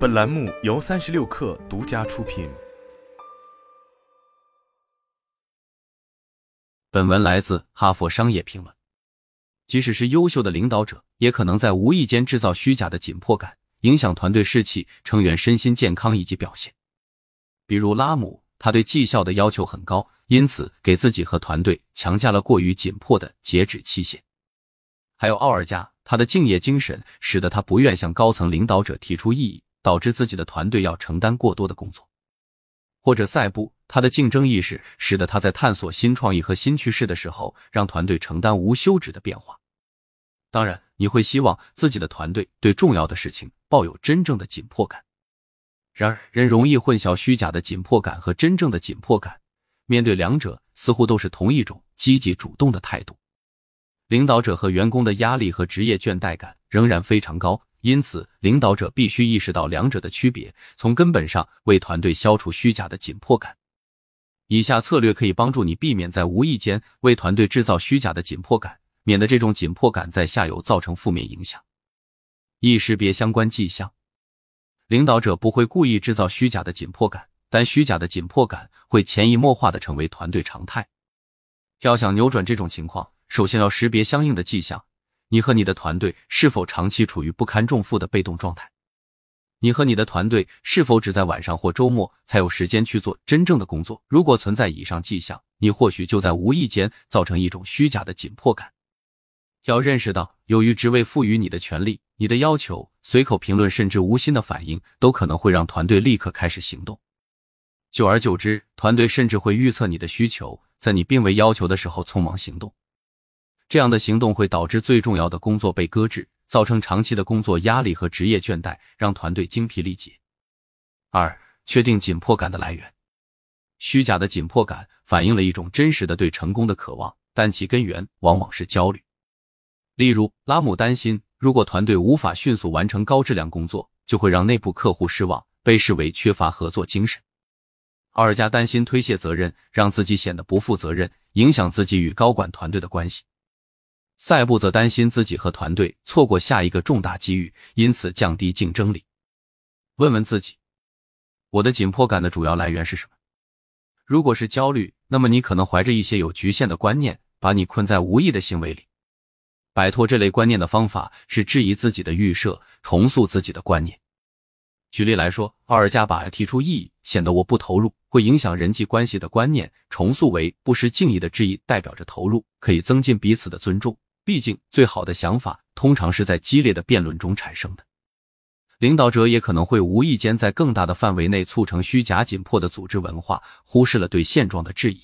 本栏目由三十六氪独家出品。本文来自《哈佛商业评论》。即使是优秀的领导者，也可能在无意间制造虚假的紧迫感，影响团队士气、成员身心健康以及表现。比如拉姆，他对绩效的要求很高，因此给自己和团队强加了过于紧迫的截止期限。还有奥尔加，他的敬业精神使得他不愿向高层领导者提出异议，导致自己的团队要承担过多的工作。或者赛布，他的竞争意识使得他在探索新创意和新趋势的时候，让团队承担无休止的变化。当然，你会希望自己的团队对重要的事情抱有真正的紧迫感。然而，人容易混淆虚假的紧迫感和真正的紧迫感。面对两者，似乎都是同一种积极主动的态度。领导者和员工的压力和职业倦怠感仍然非常高，因此领导者必须意识到两者的区别，从根本上为团队消除虚假的紧迫感。以下策略可以帮助你避免在无意间为团队制造虚假的紧迫感，免得这种紧迫感在下游造成负面影响。一、识别相关迹象。领导者不会故意制造虚假的紧迫感，但虚假的紧迫感会潜移默化的成为团队常态。要想扭转这种情况，首先要识别相应的迹象。你和你的团队是否长期处于不堪重负的被动状态？你和你的团队是否只在晚上或周末才有时间去做真正的工作？如果存在以上迹象，你或许就在无意间造成一种虚假的紧迫感。要认识到，由于职位赋予你的权利、你的要求、随口评论甚至无心的反应，都可能会让团队立刻开始行动。久而久之，团队甚至会预测你的需求，在你并未要求的时候匆忙行动。这样的行动会导致最重要的工作被搁置，造成长期的工作压力和职业倦怠，让团队精疲力竭。二、确定紧迫感的来源。虚假的紧迫感反映了一种真实的对成功的渴望，但其根源往往是焦虑。例如，拉姆担心，如果团队无法迅速完成高质量工作，就会让内部客户失望，被视为缺乏合作精神。奥尔加担心推卸责任让自己显得不负责任，影响自己与高管团队的关系。赛布则担心自己和团队错过下一个重大机遇，因此降低竞争力。问问自己，我的紧迫感的主要来源是什么？如果是焦虑，那么你可能怀着一些有局限的观念，把你困在无意的行为里。摆脱这类观念的方法是质疑自己的预设，重塑自己的观念。举例来说，奥尔加把提出异议显得我不投入会影响人际关系的观念重塑为不失敬意的质疑，代表着投入可以增进彼此的尊重。毕竟，最好的想法通常是在激烈的辩论中产生的。领导者也可能会无意间在更大的范围内促成虚假紧迫的组织文化，忽视了对现状的质疑。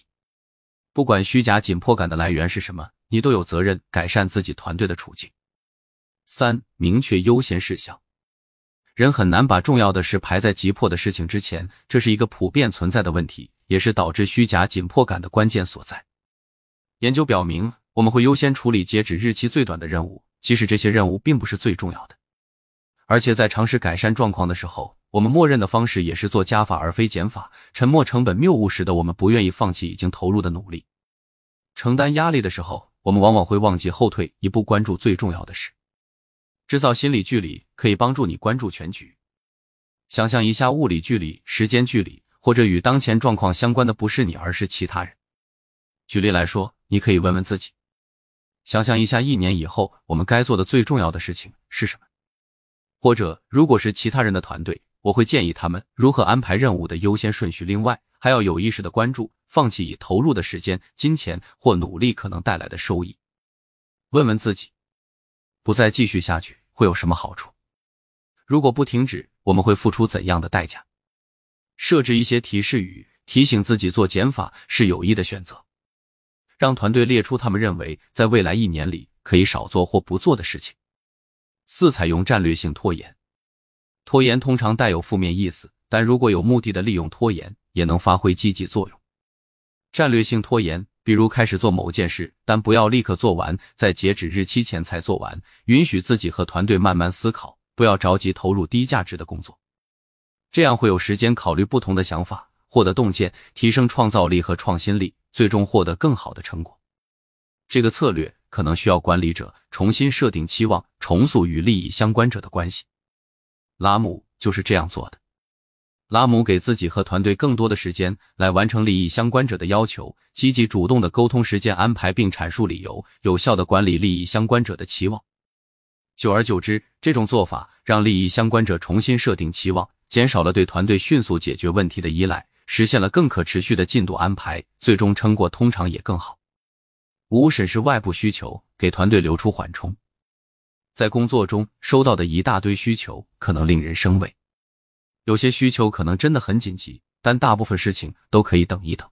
不管虚假紧迫感的来源是什么。你都有责任改善自己团队的处境。三、明确优先事项。人很难把重要的事排在急迫的事情之前，这是一个普遍存在的问题，也是导致虚假紧迫感的关键所在。研究表明，我们会优先处理截止日期最短的任务，即使这些任务并不是最重要的。而且在尝试改善状况的时候，我们默认的方式也是做加法而非减法。沉没成本谬误使得我们不愿意放弃已经投入的努力。承担压力的时候。我们往往会忘记后退一步，关注最重要的事。制造心理距离可以帮助你关注全局。想象一下，物理距离、时间距离，或者与当前状况相关的不是你，而是其他人。举例来说，你可以问问自己：想象一下，一年以后我们该做的最重要的事情是什么？或者，如果是其他人的团队，我会建议他们如何安排任务的优先顺序。另外，还要有意识的关注。放弃已投入的时间、金钱或努力可能带来的收益。问问自己，不再继续下去会有什么好处？如果不停止，我们会付出怎样的代价？设置一些提示语，提醒自己做减法是有益的选择。让团队列出他们认为在未来一年里可以少做或不做的事情。四、采用战略性拖延。拖延通常带有负面意思，但如果有目的的利用拖延，也能发挥积极作用。战略性拖延，比如开始做某件事，但不要立刻做完，在截止日期前才做完，允许自己和团队慢慢思考，不要着急投入低价值的工作，这样会有时间考虑不同的想法，获得洞见，提升创造力和创新力，最终获得更好的成果。这个策略可能需要管理者重新设定期望，重塑与利益相关者的关系。拉姆就是这样做的。拉姆给自己和团队更多的时间来完成利益相关者的要求，积极主动的沟通时间安排并阐述理由，有效的管理利益相关者的期望。久而久之，这种做法让利益相关者重新设定期望，减少了对团队迅速解决问题的依赖，实现了更可持续的进度安排，最终成果通常也更好。五、审视外部需求，给团队留出缓冲。在工作中收到的一大堆需求，可能令人生畏。有些需求可能真的很紧急，但大部分事情都可以等一等。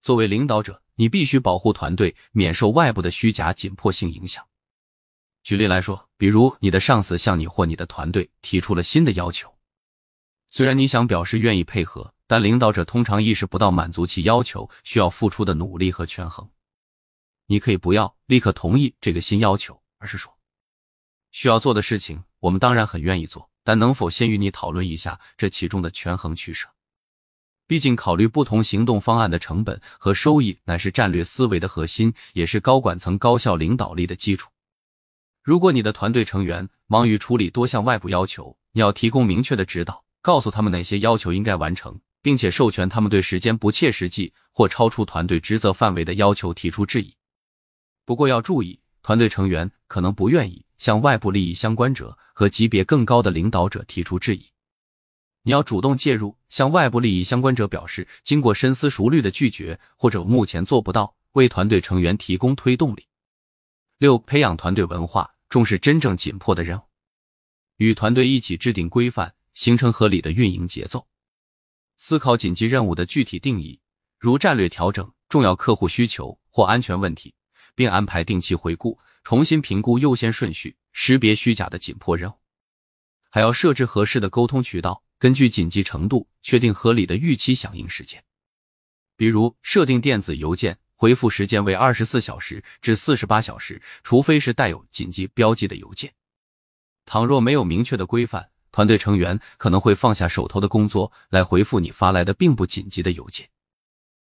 作为领导者，你必须保护团队免受外部的虚假紧迫性影响。举例来说，比如你的上司向你或你的团队提出了新的要求，虽然你想表示愿意配合，但领导者通常意识不到满足其要求需要付出的努力和权衡。你可以不要立刻同意这个新要求，而是说，需要做的事情，我们当然很愿意做。但能否先与你讨论一下这其中的权衡取舍？毕竟，考虑不同行动方案的成本和收益乃是战略思维的核心，也是高管层高效领导力的基础。如果你的团队成员忙于处理多项外部要求，你要提供明确的指导，告诉他们哪些要求应该完成，并且授权他们对时间不切实际或超出团队职责范围的要求提出质疑。不过要注意，团队成员可能不愿意。向外部利益相关者和级别更高的领导者提出质疑，你要主动介入，向外部利益相关者表示经过深思熟虑的拒绝，或者目前做不到，为团队成员提供推动力。六、培养团队文化，重视真正紧迫的任务，与团队一起制定规范，形成合理的运营节奏，思考紧急任务的具体定义，如战略调整、重要客户需求或安全问题，并安排定期回顾。重新评估优先顺序，识别虚假的紧迫任务，还要设置合适的沟通渠道，根据紧急程度确定合理的预期响应时间。比如，设定电子邮件回复时间为二十四小时至四十八小时，除非是带有紧急标记的邮件。倘若没有明确的规范，团队成员可能会放下手头的工作来回复你发来的并不紧急的邮件。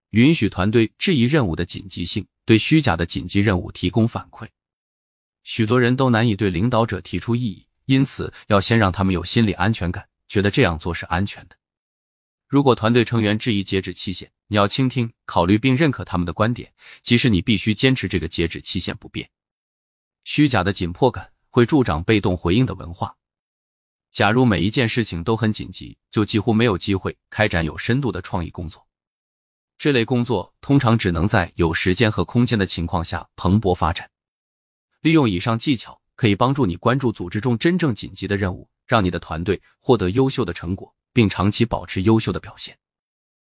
允许团队质疑任务的紧急性，对虚假的紧急任务提供反馈。许多人都难以对领导者提出异议，因此要先让他们有心理安全感，觉得这样做是安全的。如果团队成员质疑截止期限，你要倾听、考虑并认可他们的观点，即使你必须坚持这个截止期限不变。虚假的紧迫感会助长被动回应的文化。假如每一件事情都很紧急，就几乎没有机会开展有深度的创意工作。这类工作通常只能在有时间和空间的情况下蓬勃发展。利用以上技巧，可以帮助你关注组织中真正紧急的任务，让你的团队获得优秀的成果，并长期保持优秀的表现。